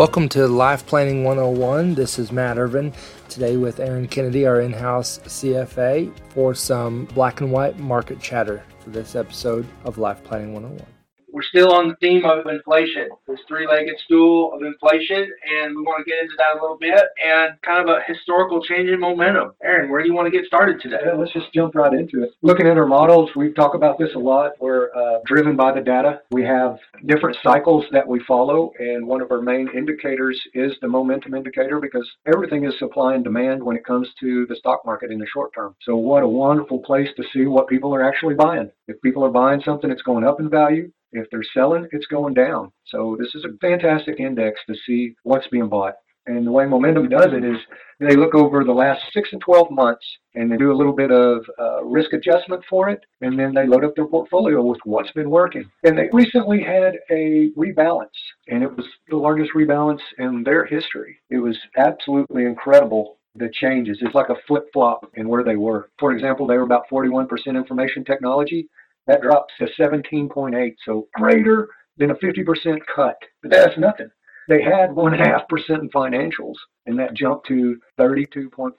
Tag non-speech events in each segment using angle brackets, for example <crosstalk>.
Welcome to Life Planning 101. This is Matt Ervin today with Aaron Kennedy, our in house CFA, for some black and white market chatter for this episode of Life Planning 101 we're still on the theme of inflation, this three-legged stool of inflation, and we want to get into that a little bit and kind of a historical change in momentum. Aaron, where do you want to get started today? Yeah, let's just jump right into it. Looking at our models, we talk about this a lot. We're uh, driven by the data. We have different cycles that we follow, and one of our main indicators is the momentum indicator because everything is supply and demand when it comes to the stock market in the short term. So, what a wonderful place to see what people are actually buying. If people are buying something, it's going up in value. If they're selling, it's going down. So this is a fantastic index to see what's being bought. And the way Momentum does it is they look over the last six and 12 months and they do a little bit of uh, risk adjustment for it. And then they load up their portfolio with what's been working. And they recently had a rebalance, and it was the largest rebalance in their history. It was absolutely incredible the changes. It's like a flip flop in where they were. For example, they were about 41% information technology. That drops to 17.8, so greater than a 50% cut. But that's nothing. They had 1.5% in financials, and that jumped to 32.4%.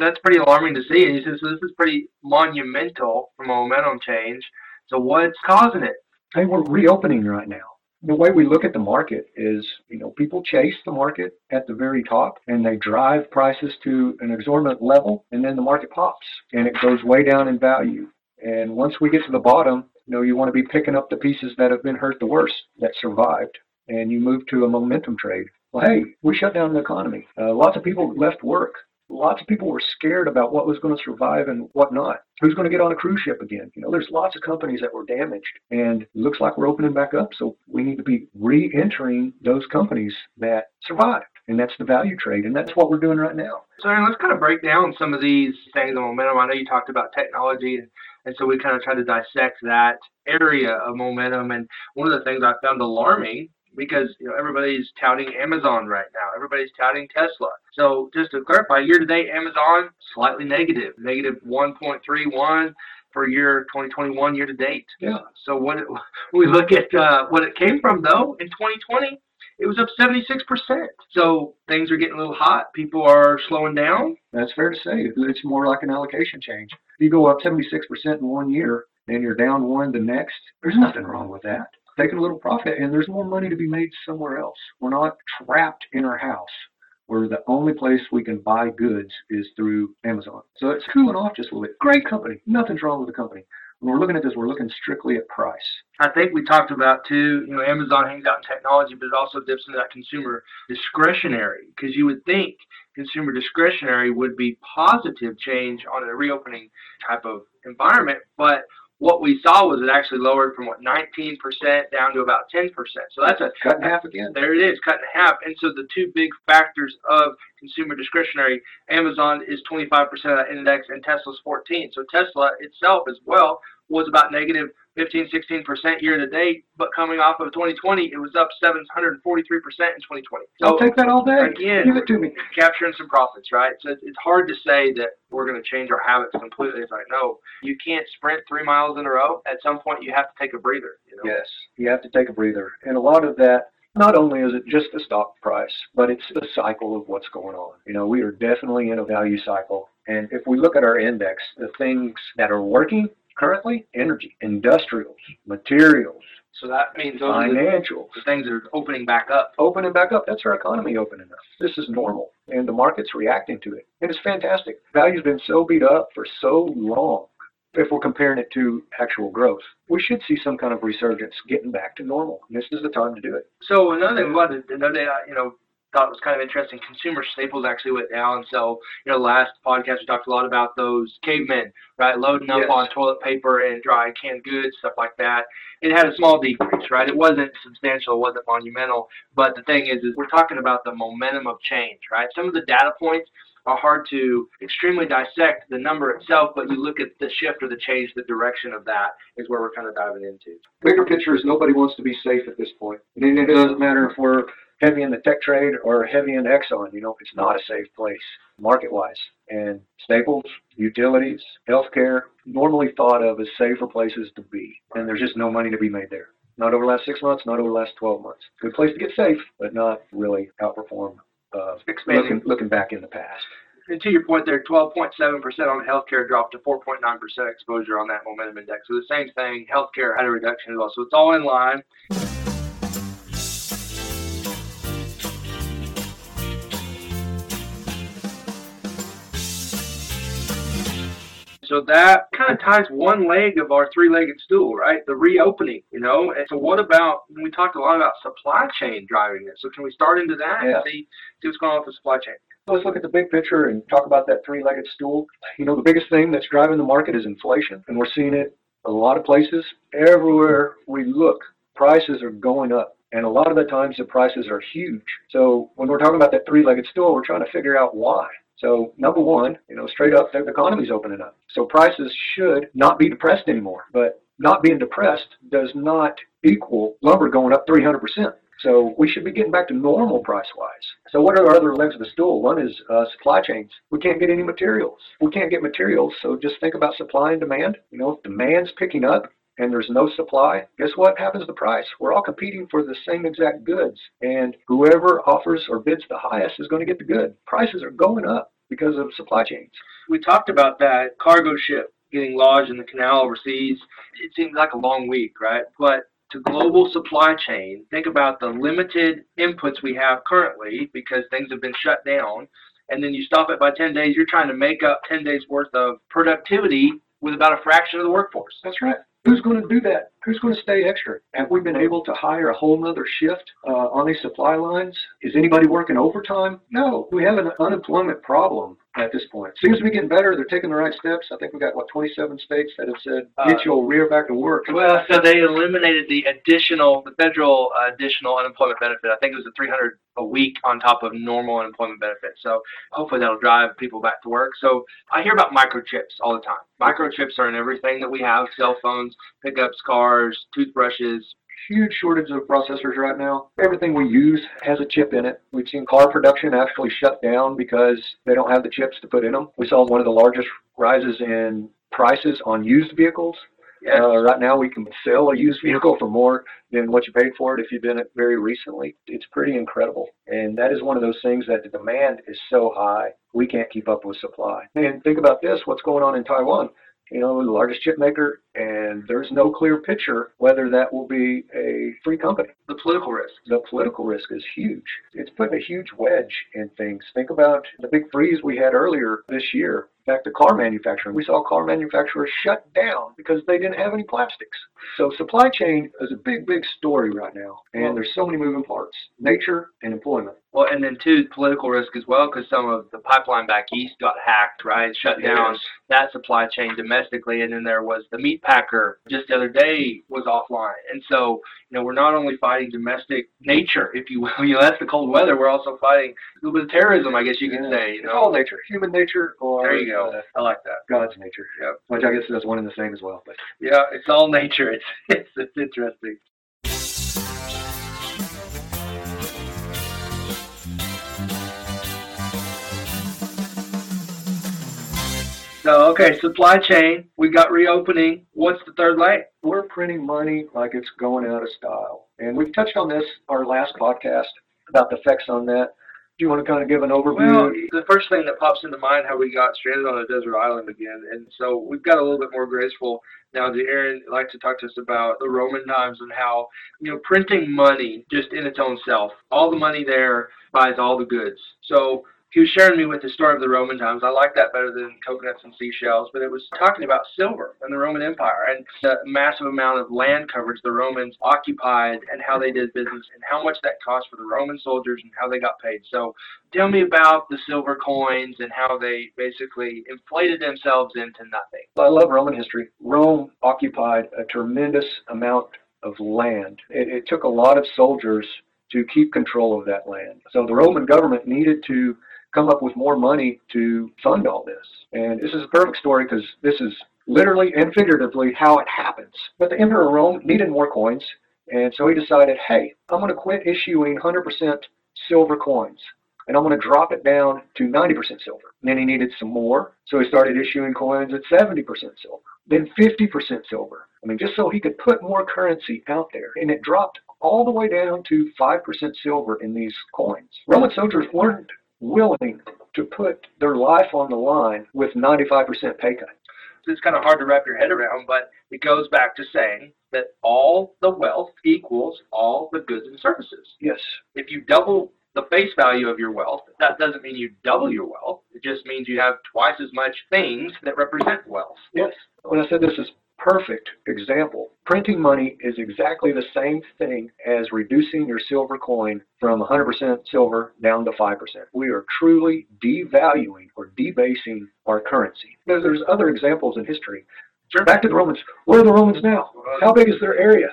That's pretty alarming to see. And you said, so this is pretty monumental from a momentum change. So what's causing it? Hey, we're reopening right now the way we look at the market is, you know, people chase the market at the very top and they drive prices to an exorbitant level and then the market pops and it goes way down in value. And once we get to the bottom, you know, you want to be picking up the pieces that have been hurt the worst that survived, and you move to a momentum trade. Well, hey, we shut down the economy. Uh, lots of people left work. Lots of people were scared about what was going to survive and what not. Who's going to get on a cruise ship again? You know, there's lots of companies that were damaged, and it looks like we're opening back up. So we need to be re-entering those companies that survived and that's the value trade, and that's what we're doing right now. So let's kind of break down some of these things on momentum. I know you talked about technology and so we kind of try to dissect that area of momentum. And one of the things I found alarming because you know everybody's touting Amazon right now. Everybody's touting Tesla. So just to clarify, year to date, Amazon slightly negative, negative 1.31 for year 2021 year to date. Yeah. So when, it, <laughs> we look at uh, what it came from though in 2020, it was up 76%. So things are getting a little hot. People are slowing down. That's fair to say. It's more like an allocation change. You go up 76% in one year and you're down one the next, there's mm-hmm. nothing wrong with that. Taking a little profit and there's more money to be made somewhere else. We're not trapped in our house where the only place we can buy goods is through Amazon. So it's cooling off just a little bit. Great company. Nothing's wrong with the company when we're looking at this, we're looking strictly at price. I think we talked about too, you know, Amazon hangs out in technology, but it also dips into that consumer discretionary because you would think consumer discretionary would be positive change on a reopening type of environment, but what we saw was it actually lowered from what 19% down to about 10%. So that's a cut in half again. There it is, cut in half. And so the two big factors of consumer discretionary, Amazon is 25% of that index and Tesla's 14. So Tesla itself as well was about negative 15, 16% year to date, but coming off of 2020, it was up 743% in 2020. So I'll take that all day. Again, give it to me. Capturing some profits, right? So it's hard to say that we're going to change our habits completely. It's like, no, you can't sprint three miles in a row. At some point, you have to take a breather. You know? Yes, you have to take a breather. And a lot of that not only is it just the stock price, but it's the cycle of what's going on. You know, we are definitely in a value cycle. And if we look at our index, the things that are working currently energy, industrials, materials. So that means those the things that are opening back up. Opening back up. That's our economy opening up. This is normal. And the market's reacting to it. And it's fantastic. Value's been so beat up for so long. If we're comparing it to actual growth, we should see some kind of resurgence getting back to normal. And this is the time to do it. So another thing, another day, you know, thought was kind of interesting. Consumer staples actually went down. So, you know, last podcast we talked a lot about those cavemen, right? Loading up yes. on toilet paper and dry canned goods, stuff like that. It had a small decrease, right? It wasn't substantial, it wasn't monumental. But the thing is, is we're talking about the momentum of change, right? Some of the data points are hard to extremely dissect the number itself, but you look at the shift or the change, the direction of that is where we're kind of diving into. Bigger picture is nobody wants to be safe at this point. And it doesn't matter if we're heavy in the tech trade or heavy in Exxon. You know, it's not a safe place market wise. And staples, utilities, healthcare, normally thought of as safer places to be. And there's just no money to be made there. Not over the last six months, not over the last 12 months. Good place to get safe, but not really outperform uh, looking, looking back in the past. And to your point there, 12.7% on healthcare dropped to 4.9% exposure on that momentum index. So the same thing, healthcare had a reduction as well. So it's all in line. So that kind of ties one leg of our three-legged stool, right? The reopening, you know. And so, what about? We talked a lot about supply chain driving this. So, can we start into that Yeah. and see see what's going on with the supply chain? Let's look at the big picture and talk about that three-legged stool. You know, the biggest thing that's driving the market is inflation, and we're seeing it a lot of places. Everywhere we look, prices are going up. And a lot of the times the prices are huge. So when we're talking about that three-legged stool, we're trying to figure out why. So number one, you know, straight up, the economy's opening up. So prices should not be depressed anymore. But not being depressed does not equal lumber going up 300%. So we should be getting back to normal price wise. So what are our other legs of the stool? One is uh, supply chains. We can't get any materials. We can't get materials. So just think about supply and demand. You know, if demand's picking up and there's no supply, guess what happens to the price? We're all competing for the same exact goods. And whoever offers or bids the highest is going to get the good. Prices are going up because of supply chains. We talked about that cargo ship getting lodged in the canal overseas. It seems like a long week, right? But to global supply chain, think about the limited inputs we have currently because things have been shut down. And then you stop it by 10 days, you're trying to make up 10 days worth of productivity with about a fraction of the workforce. That's right. Who's going to do that? Who's going to stay extra? Have we been able to hire a whole nother shift uh, on these supply lines? Is anybody working overtime? No. We have an unemployment problem at this point. Seems to be getting better. They're taking the right steps. I think we got what 27 states that have said get your rear back to work. Well, so they eliminated the additional, the federal uh, additional unemployment benefit. I think it was a 300 a week on top of normal unemployment benefit. So hopefully that'll drive people back to work. So I hear about microchips all the time. Microchips are in everything that we have: cell phones, pickups, cars, toothbrushes. Huge shortage of processors right now. Everything we use has a chip in it. We've seen car production actually shut down because they don't have the chips to put in them. We saw one of the largest rises in prices on used vehicles. Yes. Uh, right now, we can sell a used vehicle for more than what you paid for it if you did it very recently. It's pretty incredible. And that is one of those things that the demand is so high, we can't keep up with supply. And think about this what's going on in Taiwan? You know, the largest chip maker, and there's no clear picture whether that will be a free company. the political risk. The political risk is huge. It's putting a huge wedge in things. Think about the big freeze we had earlier this year. Back to car manufacturing. We saw car manufacturers shut down because they didn't have any plastics. So supply chain is a big, big story right now. And there's so many moving parts. Nature and employment. Well, and then too, political risk as well, because some of the pipeline back east got hacked, right? Shut down Yes. that supply chain domestically, and then there was the meat packer just the other day was offline, and so you know we're not only fighting domestic nature, if you will, <laughs> you know that's the cold weather. We're also fighting a little bit of terrorism, I guess you could Yeah. say. You It's all nature. Human nature or there you go. uh, I like that. God's nature. Yeah, Which I guess is one and the same as well. But Yeah, it's all nature. It's <laughs> it's, it's interesting. So okay, supply chain. We got reopening. What's the third leg? we're printing money like it's going out of style. And we've touched on this our last podcast about the effects on that. Do you want to kind of give an overview? Well, the first thing that pops into mind how we got stranded on a desert island again, and so we've got a little bit more graceful now. Did Aaron like to talk to us about the Roman times and how you know printing money just in its own self, all the money there buys all the goods. So he was sharing me with the story of the Roman times. I like that better than coconuts and seashells, but it was talking about silver and the Roman Empire and the massive amount of land coverage the Romans occupied and how they did business and how much that cost for the Roman soldiers and how they got paid. So tell me about the silver coins and how they basically inflated themselves into nothing. I love Roman history. Rome occupied a tremendous amount of land. It, it took a lot of soldiers to keep control of that land. So the Roman government needed to come up with more money to fund all this. And this is a perfect story because this is literally and figuratively how it happens. But the Emperor of Rome needed more coins, and so he decided, hey, I'm going to quit issuing 100% silver coins. and I'm going to drop it down to 90% silver. And then he needed some more, so he started issuing coins at 70% silver, then 50% silver. I mean, just so he could put more currency out there. And it dropped all the way down to 5% silver in these coins. Roman soldiers weren't willing to put their life on the line with 95% pay cut. It's kind of hard to wrap your head around, but it goes back to saying that all the wealth equals all the goods and services. Yes. If you double the face value of your wealth, that doesn't mean you double your wealth. It just means you have twice as much things that represent wealth. Yes. When I said this is perfect example. Printing money is exactly the same thing as reducing your silver coin from 100% silver down to 5%. We are truly devaluing or debasing our currency. There's, there's other examples in history. Sure. Back to the Romans. Where are the Romans now? How big is their area?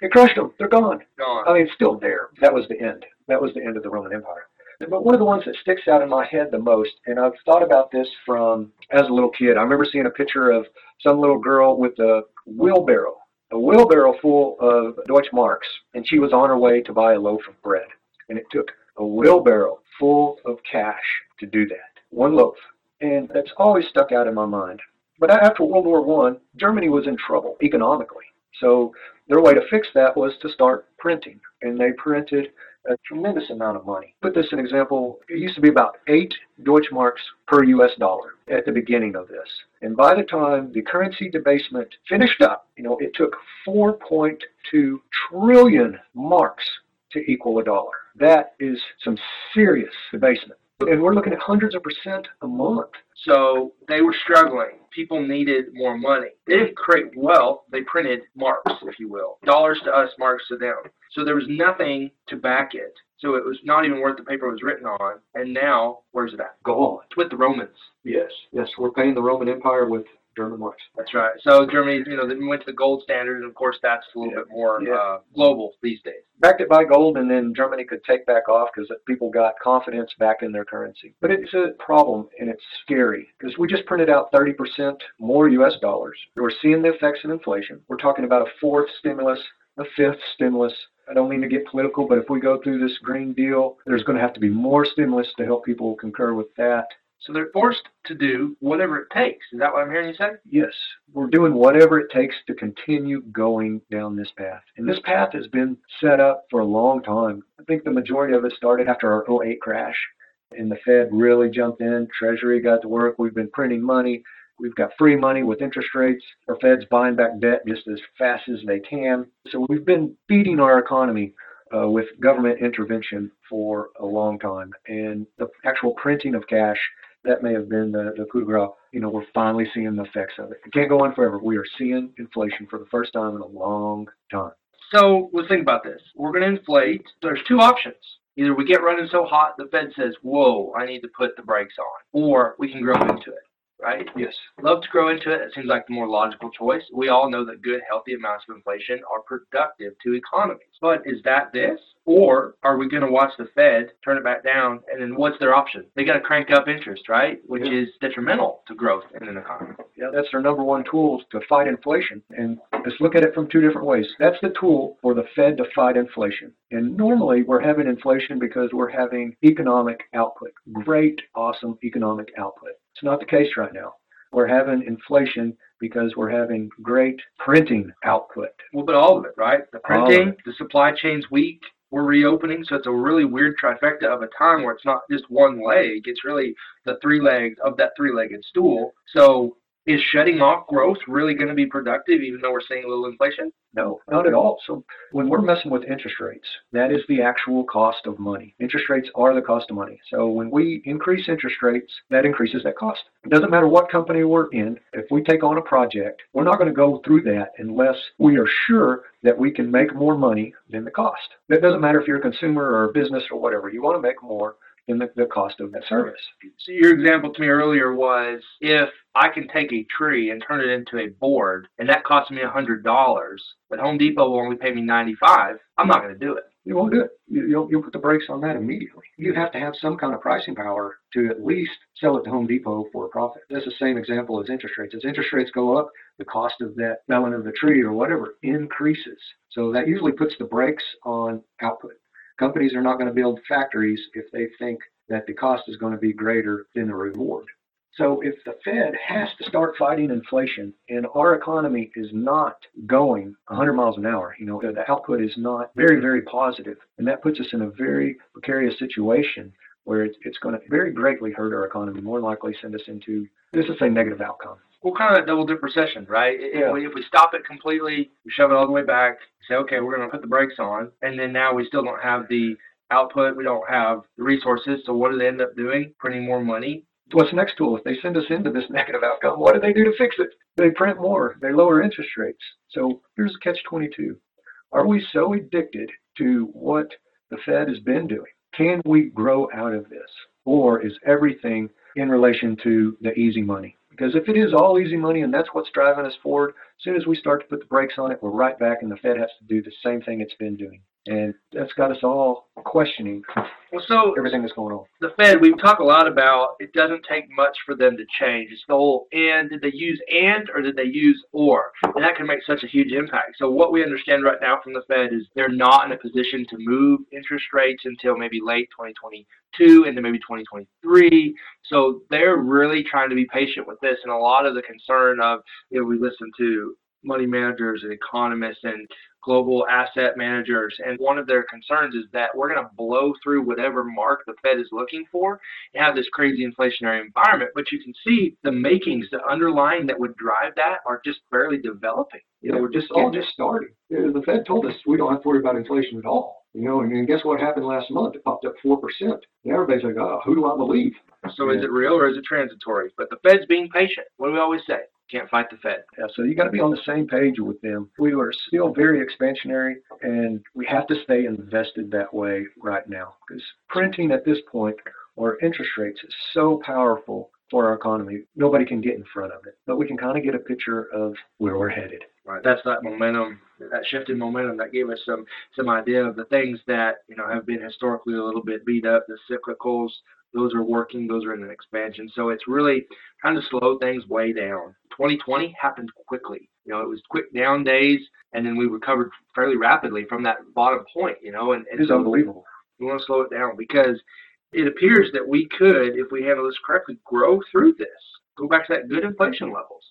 It crushed them. They're gone. Gone. I mean, it's still there. That was the end. That was the end of the Roman Empire. But one of the ones that sticks out in my head the most, and I've thought about this from as a little kid. I remember seeing a picture of some little girl with a wheelbarrow, a wheelbarrow full of Deutschmarks, and she was on her way to buy a loaf of bread. And it took a wheelbarrow full of cash to do that. One loaf. And that's always stuck out in my mind. But after World War One, Germany was in trouble economically. So their way to fix that was to start printing. And they printed a tremendous amount of money. Put this in example, it used to be about eight Deutschmarks per US dollar at the beginning of this. And by the time the currency debasement finished up, you know, it took 4.2 trillion marks to equal a dollar. That is some serious debasement. And we're looking at hundreds of percent a month. So they were struggling. People needed more money. They didn't create wealth, they printed marks, if you will. Dollars to us, marks to them. So there was nothing to back it. So it was not even worth the paper it was written on. And now, where's it at? Gone. It's with the Romans. Yes, yes, we're paying the Roman Empire with German. That's right. So Germany, you know, then went to the gold standard, and of course that's a little Yeah. bit more Yeah. uh, global these days. backed it by gold, and then Germany could take back off because people got confidence back in their currency. But it's a problem, and it's scary because we just printed out 30% more U.S. dollars. We're seeing the effects of inflation. We're talking about a fourth stimulus, a fifth stimulus. I don't mean to get political, but if we go through this Green Deal, there's going to have to be more stimulus to help people concur with that. So they're forced to do whatever it takes. Is that what I'm hearing you say? Yes, we're doing whatever it takes to continue going down this path. And this path has been set up for a long time. I think the majority of it started after our 08 crash, and the Fed really jumped in. Treasury got to work. We've been printing money. We've got free money with interest rates. Our Fed's buying back debt just as fast as they can. So we've been feeding our economy uh, with government intervention for a long time. And the actual printing of cash that may have been the, the coup de grace. You know, we're finally seeing the effects of it. It can't go on forever. We are seeing inflation for the first time in a long time. So let's think about this. We're going to inflate. There's two options. Either we get running so hot, the Fed says, "Whoa, I need to put the brakes on," or we can grow into it. Right? Yes. Love to grow into it. It seems like the more logical choice. We all know that good, healthy amounts of inflation are productive to economies. But is that this? Or are we going to watch the Fed turn it back down? And then what's their option? They got to crank up interest, right? Which Yeah. is detrimental to growth in an economy. Yeah, that's their number one tool to fight inflation. And let's look at it from two different ways. That's the tool for the Fed to fight inflation. And normally we're having inflation because we're having economic output. Mm-hmm. Great, awesome economic output. It's not the case right now. We're having inflation because we're having great printing output. Well, but all of it, right? The printing, the supply chain's weak. We're reopening, so it's a really weird trifecta of a time where it's not just one leg; it's really the three legs of that three-legged stool. So, is shutting off growth really going to be productive, even though we're seeing a little inflation? No, not at all. So when we're messing with interest rates, that is the actual cost of money. Interest rates are the cost of money. So when we increase interest rates, that increases that cost. It doesn't matter what company we're in. If we take on a project, we're not going to go through that unless we are sure that we can make more money than the cost. That doesn't matter if you're a consumer or a business or whatever. You want to make more than the, the cost of that service. So your example to me earlier was if I can take a tree and turn it into a board, and that costs me a hundred dollars, but Home Depot will only pay me ninety-five. I'm not going to do it. You won't do it. You, you'll, you'll put the brakes on that immediately. You have to have some kind of pricing power to at least sell it to Home Depot for a profit. That's the same example as interest rates. As interest rates go up, the cost of that felon of the tree or whatever increases. So that usually puts the brakes on output. Companies are not going to build factories if they think that the cost is going to be greater than the reward. So if the Fed has to start fighting inflation and our economy is not going 100 miles an hour, you know, the output is not very, very positive, and that puts us in a very precarious situation where it's, it's going to very greatly hurt our economy, more likely send us into, this is a negative outcome. Well, kind of that double dip recession, right? Yeah. If, we, if we stop it completely, we shove it all the way back, say, okay, we're going to put the brakes on, and then now we still don't have the output, we don't have the resources, so what do they end up doing? Printing more money. What's next tool? If they send us into this <laughs> negative outcome, what do they do to fix it? They print more, they lower interest rates. So here's catch 22. Are we so addicted to what the Fed has been doing? Can we grow out of this? Or is everything in relation to the easy money? Because if it is all easy money and that's what's driving us forward, as soon as we start to put the brakes on it, we're right back and the Fed has to do the same thing it's been doing. And that's got us all questioning Well, so everything that's going on. the Fed, we talk a lot about it doesn't take much for them to change. It's the whole and did they use and or did they use or? And that can make such a huge impact. So what we understand right now from the Fed is they're not in a position to move interest rates until maybe late 2022 into maybe 2023. So they're really trying to be patient with this. And a lot of the concern of, you know, we listen to money managers and economists and global asset managers. And one of their concerns is that we're going to blow through whatever mark the Fed is looking for and have this crazy inflationary environment. But you can see the makings, the underlying that would drive that are just barely developing. You know, we're just all just starting. The Fed told us we don't have to worry about inflation at all. You know, and then guess what happened last month? It popped up four percent. And everybody's like, "Oh, who do I believe?" So is it real or is it transitory? But the Fed's being patient. What do we always say? Can't fight the Fed. Yeah, so you got to be on the same page with them. We are still very expansionary, and we have to stay invested that way right now because printing at this point or interest rates is so powerful for our economy. Nobody can get in front of it, but we can kind of get a picture of where we're headed. Right. That's that momentum, that shift in momentum that gave us some some idea of the things that you know have been historically a little bit beat up. The cyclicals, those are working. Those are in an expansion. So it's really trying to slow things way down. 2020 happened quickly. You know, it was quick down days, and then we recovered fairly rapidly from that bottom point. You know, and, and It's so unbelievable. we want to slow it down because it appears that we could, if we handle this correctly, grow through this, go back to that good inflation levels.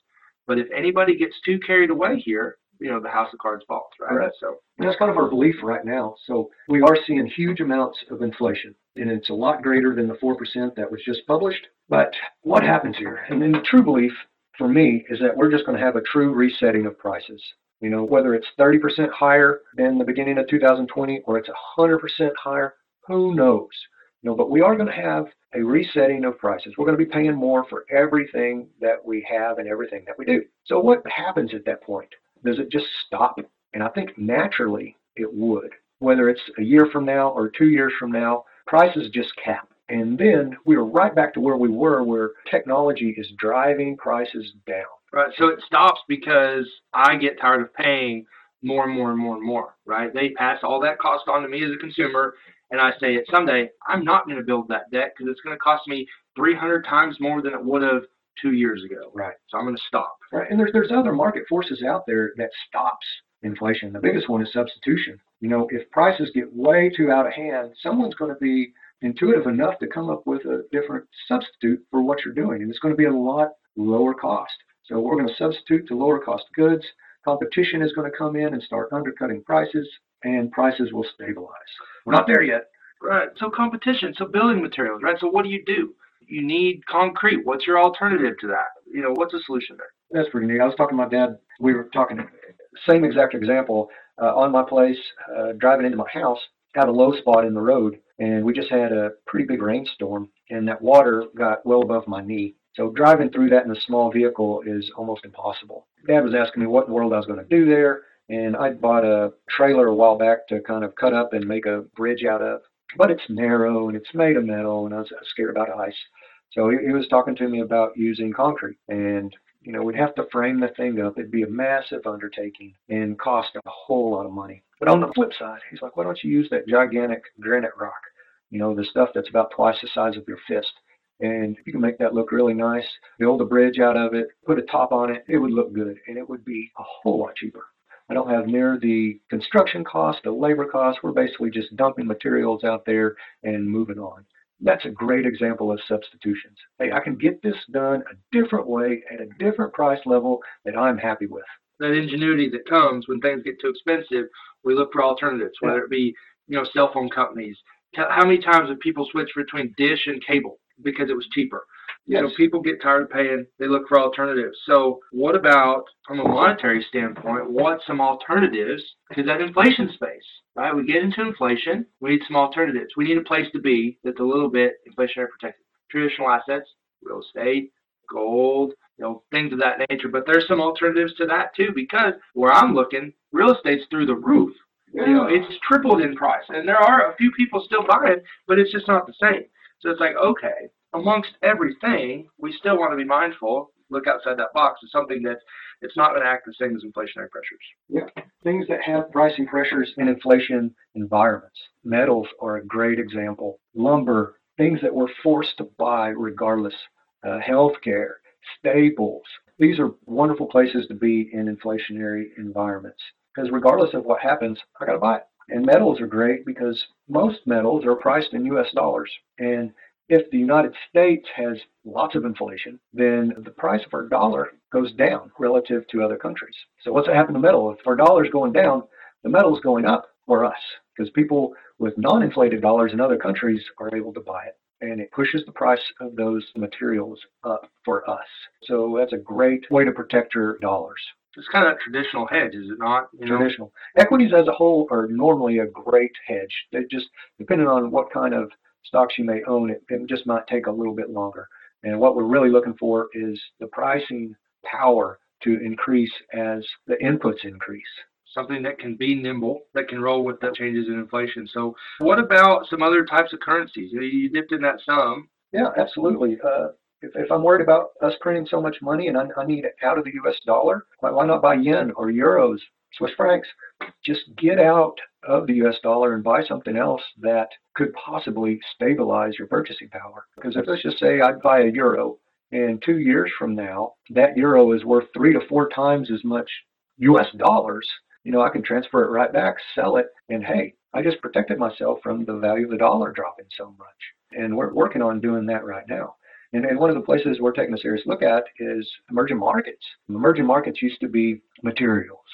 But if anybody gets too carried away here, you know, the house of cards falls, right? Correct. So And that's kind of our belief right now. So we are seeing huge amounts of inflation, and it's a lot greater than the 4% that was just published. But what happens here? And then the true belief for me is that we're just going to have a true resetting of prices. You know, whether it's 30% higher than the beginning of 2020 or it's 100% higher, who knows? You know, but we are going to have a resetting of prices. We're going to be paying more for everything that we have and everything that we do. So what happens at that point? Does it just stop? And I think naturally it would. Whether it's a year from now or two years from now, prices just cap. And then we're right back to where we were, where technology is driving prices down. right, so it stops because I get tired of paying more and more and more and more, right? They pass all that cost on to me as a consumer, and I say it someday I'm not going to build that debt because it's going to cost me 300 times more than it would have two years ago. Right. So I'm going to stop. Right. And there's there's other market forces out there that stops inflation. The biggest one is substitution. You know, if prices get way too out of hand, someone's going to be intuitive enough to come up with a different substitute for what you're doing, and it's going to be a lot lower cost. So we're going to substitute to lower cost goods. Competition is going to come in and start undercutting prices, and prices will stabilize. We're not there yet. Right. So competition. So building materials. Right. So what do you do? You need concrete. What's your alternative to that? You know, what's the solution there? That's pretty neat. I was talking to my dad. We were talking, same exact example uh, on my place, uh, driving into my house, had a low spot in the road, and we just had a pretty big rainstorm, and that water got well above my knee. So driving through that in a small vehicle is almost impossible. Dad was asking me what in the world I was going to do there, and I bought a trailer a while back to kind of cut up and make a bridge out of. But it's narrow and it's made of metal, and I was scared about ice. So he, he was talking to me about using concrete, and you know, we'd have to frame the thing up. It'd be a massive undertaking and cost a whole lot of money. But on the flip side, he's like, why don't you use that gigantic granite rock? You know, the stuff that's about twice the size of your fist. And you can make that look really nice, build a bridge out of it, put a top on it. It would look good and it would be a whole lot cheaper. I don't have near the construction cost, the labor cost. We're basically just dumping materials out there and moving on. That's a great example of substitutions. Hey, I can get this done a different way at a different price level that I'm happy with. That ingenuity that comes when things get too expensive, we look for alternatives, whether it be, you know, cell phone companies. How many times have people switched between dish and cable because it was cheaper? Yes. So people get tired of paying, they look for alternatives. So what about from a monetary standpoint, what some alternatives to that inflation space? Right? We get into inflation, we need some alternatives. We need a place to be that's a little bit inflationary protected. Traditional assets, real estate, gold, you know, things of that nature. But there's some alternatives to that too, because where I'm looking, real estate's through the roof. Yeah. You know, it's tripled in price. And there are a few people still buying, but it's just not the same. So it's like, okay, amongst everything, we still want to be mindful, look outside that box of something that it's not going to act the same as inflationary pressures. Yeah, things that have pricing pressures in inflation environments. Metals are a great example. Lumber, things that we're forced to buy regardless. Uh, healthcare, staples. These are wonderful places to be in inflationary environments because regardless of what happens, I got to buy it. And metals are great because most metals are priced in US dollars. And if the United States has lots of inflation, then the price of our dollar goes down relative to other countries. So what's happened to metal? If our dollar is going down, the metal is going up for us because people with non-inflated dollars in other countries are able to buy it. And it pushes the price of those materials up for us. So that's a great way to protect your dollars. It's kind of a traditional hedge, is it not? You traditional. Know? Equities as a whole are normally a great hedge. They just, depending on what kind of stocks you may own, it, it just might take a little bit longer. And what we're really looking for is the pricing power to increase as the inputs increase. Something that can be nimble, that can roll with the changes in inflation. So, what about some other types of currencies? You, dipped in that some. Yeah, absolutely. Uh, if, if, I'm worried about us printing so much money and I, I need it out of the US dollar, why, why not buy yen or euros, Swiss francs? Just get out of the US dollar and buy something else that could possibly stabilize your purchasing power. Because if let's just say I buy a euro and two years from now, that euro is worth three to four times as much US dollars, you know, I can transfer it right back, sell it, and hey, I just protected myself from the value of the dollar dropping so much. And we're working on doing that right now. And, and one of the places we're taking a serious look at is emerging markets. Emerging markets used to be materials,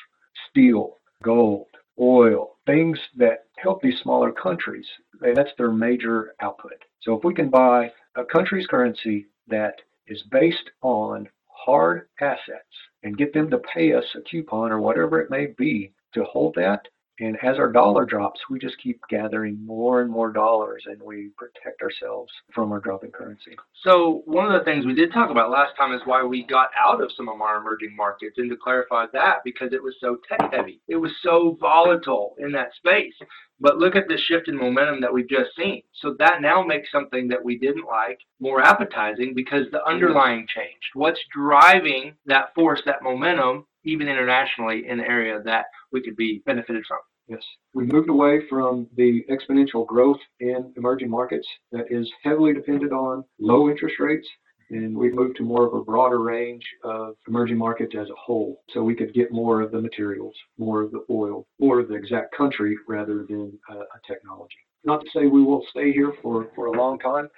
steel, gold, oil, things that help these smaller countries. That's their major output. So if we can buy a country's currency that is based on hard assets and get them to pay us a coupon or whatever it may be to hold that, and as our dollar drops, we just keep gathering more and more dollars and we protect ourselves from our dropping currency. So, one of the things we did talk about last time is why we got out of some of our emerging markets. And to clarify that, because it was so tech heavy, it was so volatile in that space. But look at the shift in momentum that we've just seen. So, that now makes something that we didn't like more appetizing because the underlying changed. What's driving that force, that momentum, even internationally in the area that we could be benefited from. Yes. We moved away from the exponential growth in emerging markets that is heavily dependent on low interest rates. And we've moved to more of a broader range of emerging markets as a whole. So we could get more of the materials, more of the oil, more of the exact country rather than a, a technology. Not to say we will stay here for, for a long time,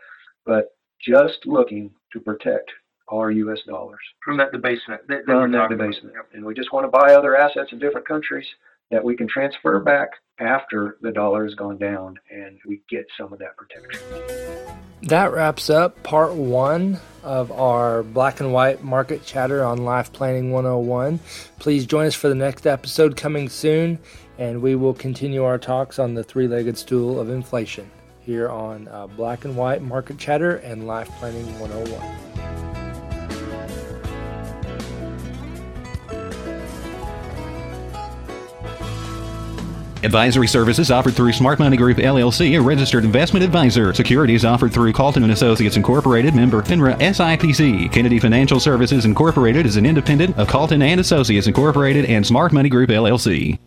but just looking to protect our U.S. dollars. From that debasement. That, that From that debasement. About. And we just want to buy other assets in different countries that we can transfer back after the dollar has gone down and we get some of that protection. That wraps up part one of our black and white market chatter on Life Planning 101. Please join us for the next episode coming soon, and we will continue our talks on the three legged stool of inflation here on uh, Black and White Market Chatter and Life Planning 101. Advisory services offered through Smart Money Group LLC, a registered investment advisor. Securities offered through Calton and Associates Incorporated, member FINRA SIPC. Kennedy Financial Services Incorporated is an independent of Calton and Associates Incorporated and Smart Money Group LLC.